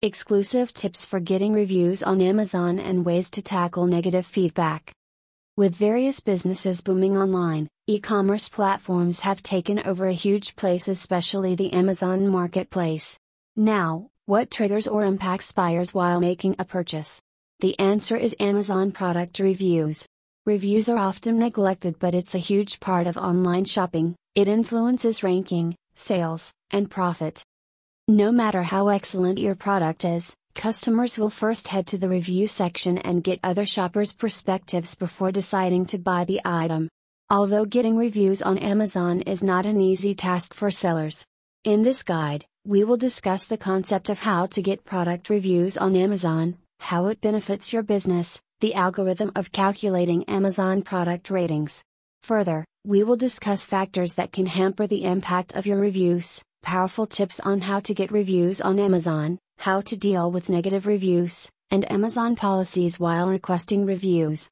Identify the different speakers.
Speaker 1: exclusive tips for getting reviews on Amazon, and ways to tackle negative feedback. With various businesses booming online, e commerce platforms have taken over a huge place, especially the Amazon marketplace. Now, what triggers or impacts buyers while making a purchase? The answer is Amazon product reviews. Reviews are often neglected, but it's a huge part of online shopping, it influences ranking, sales, and profit. No matter how excellent your product is, customers will first head to the review section and get other shoppers' perspectives before deciding to buy the item. Although getting reviews on Amazon is not an easy task for sellers. In this guide, we will discuss the concept of how to get product reviews on Amazon, how it benefits your business, the algorithm of calculating Amazon product ratings. Further, we will discuss factors that can hamper the impact of your reviews, powerful tips on how to get reviews on Amazon, how to deal with negative reviews, and Amazon policies while requesting reviews.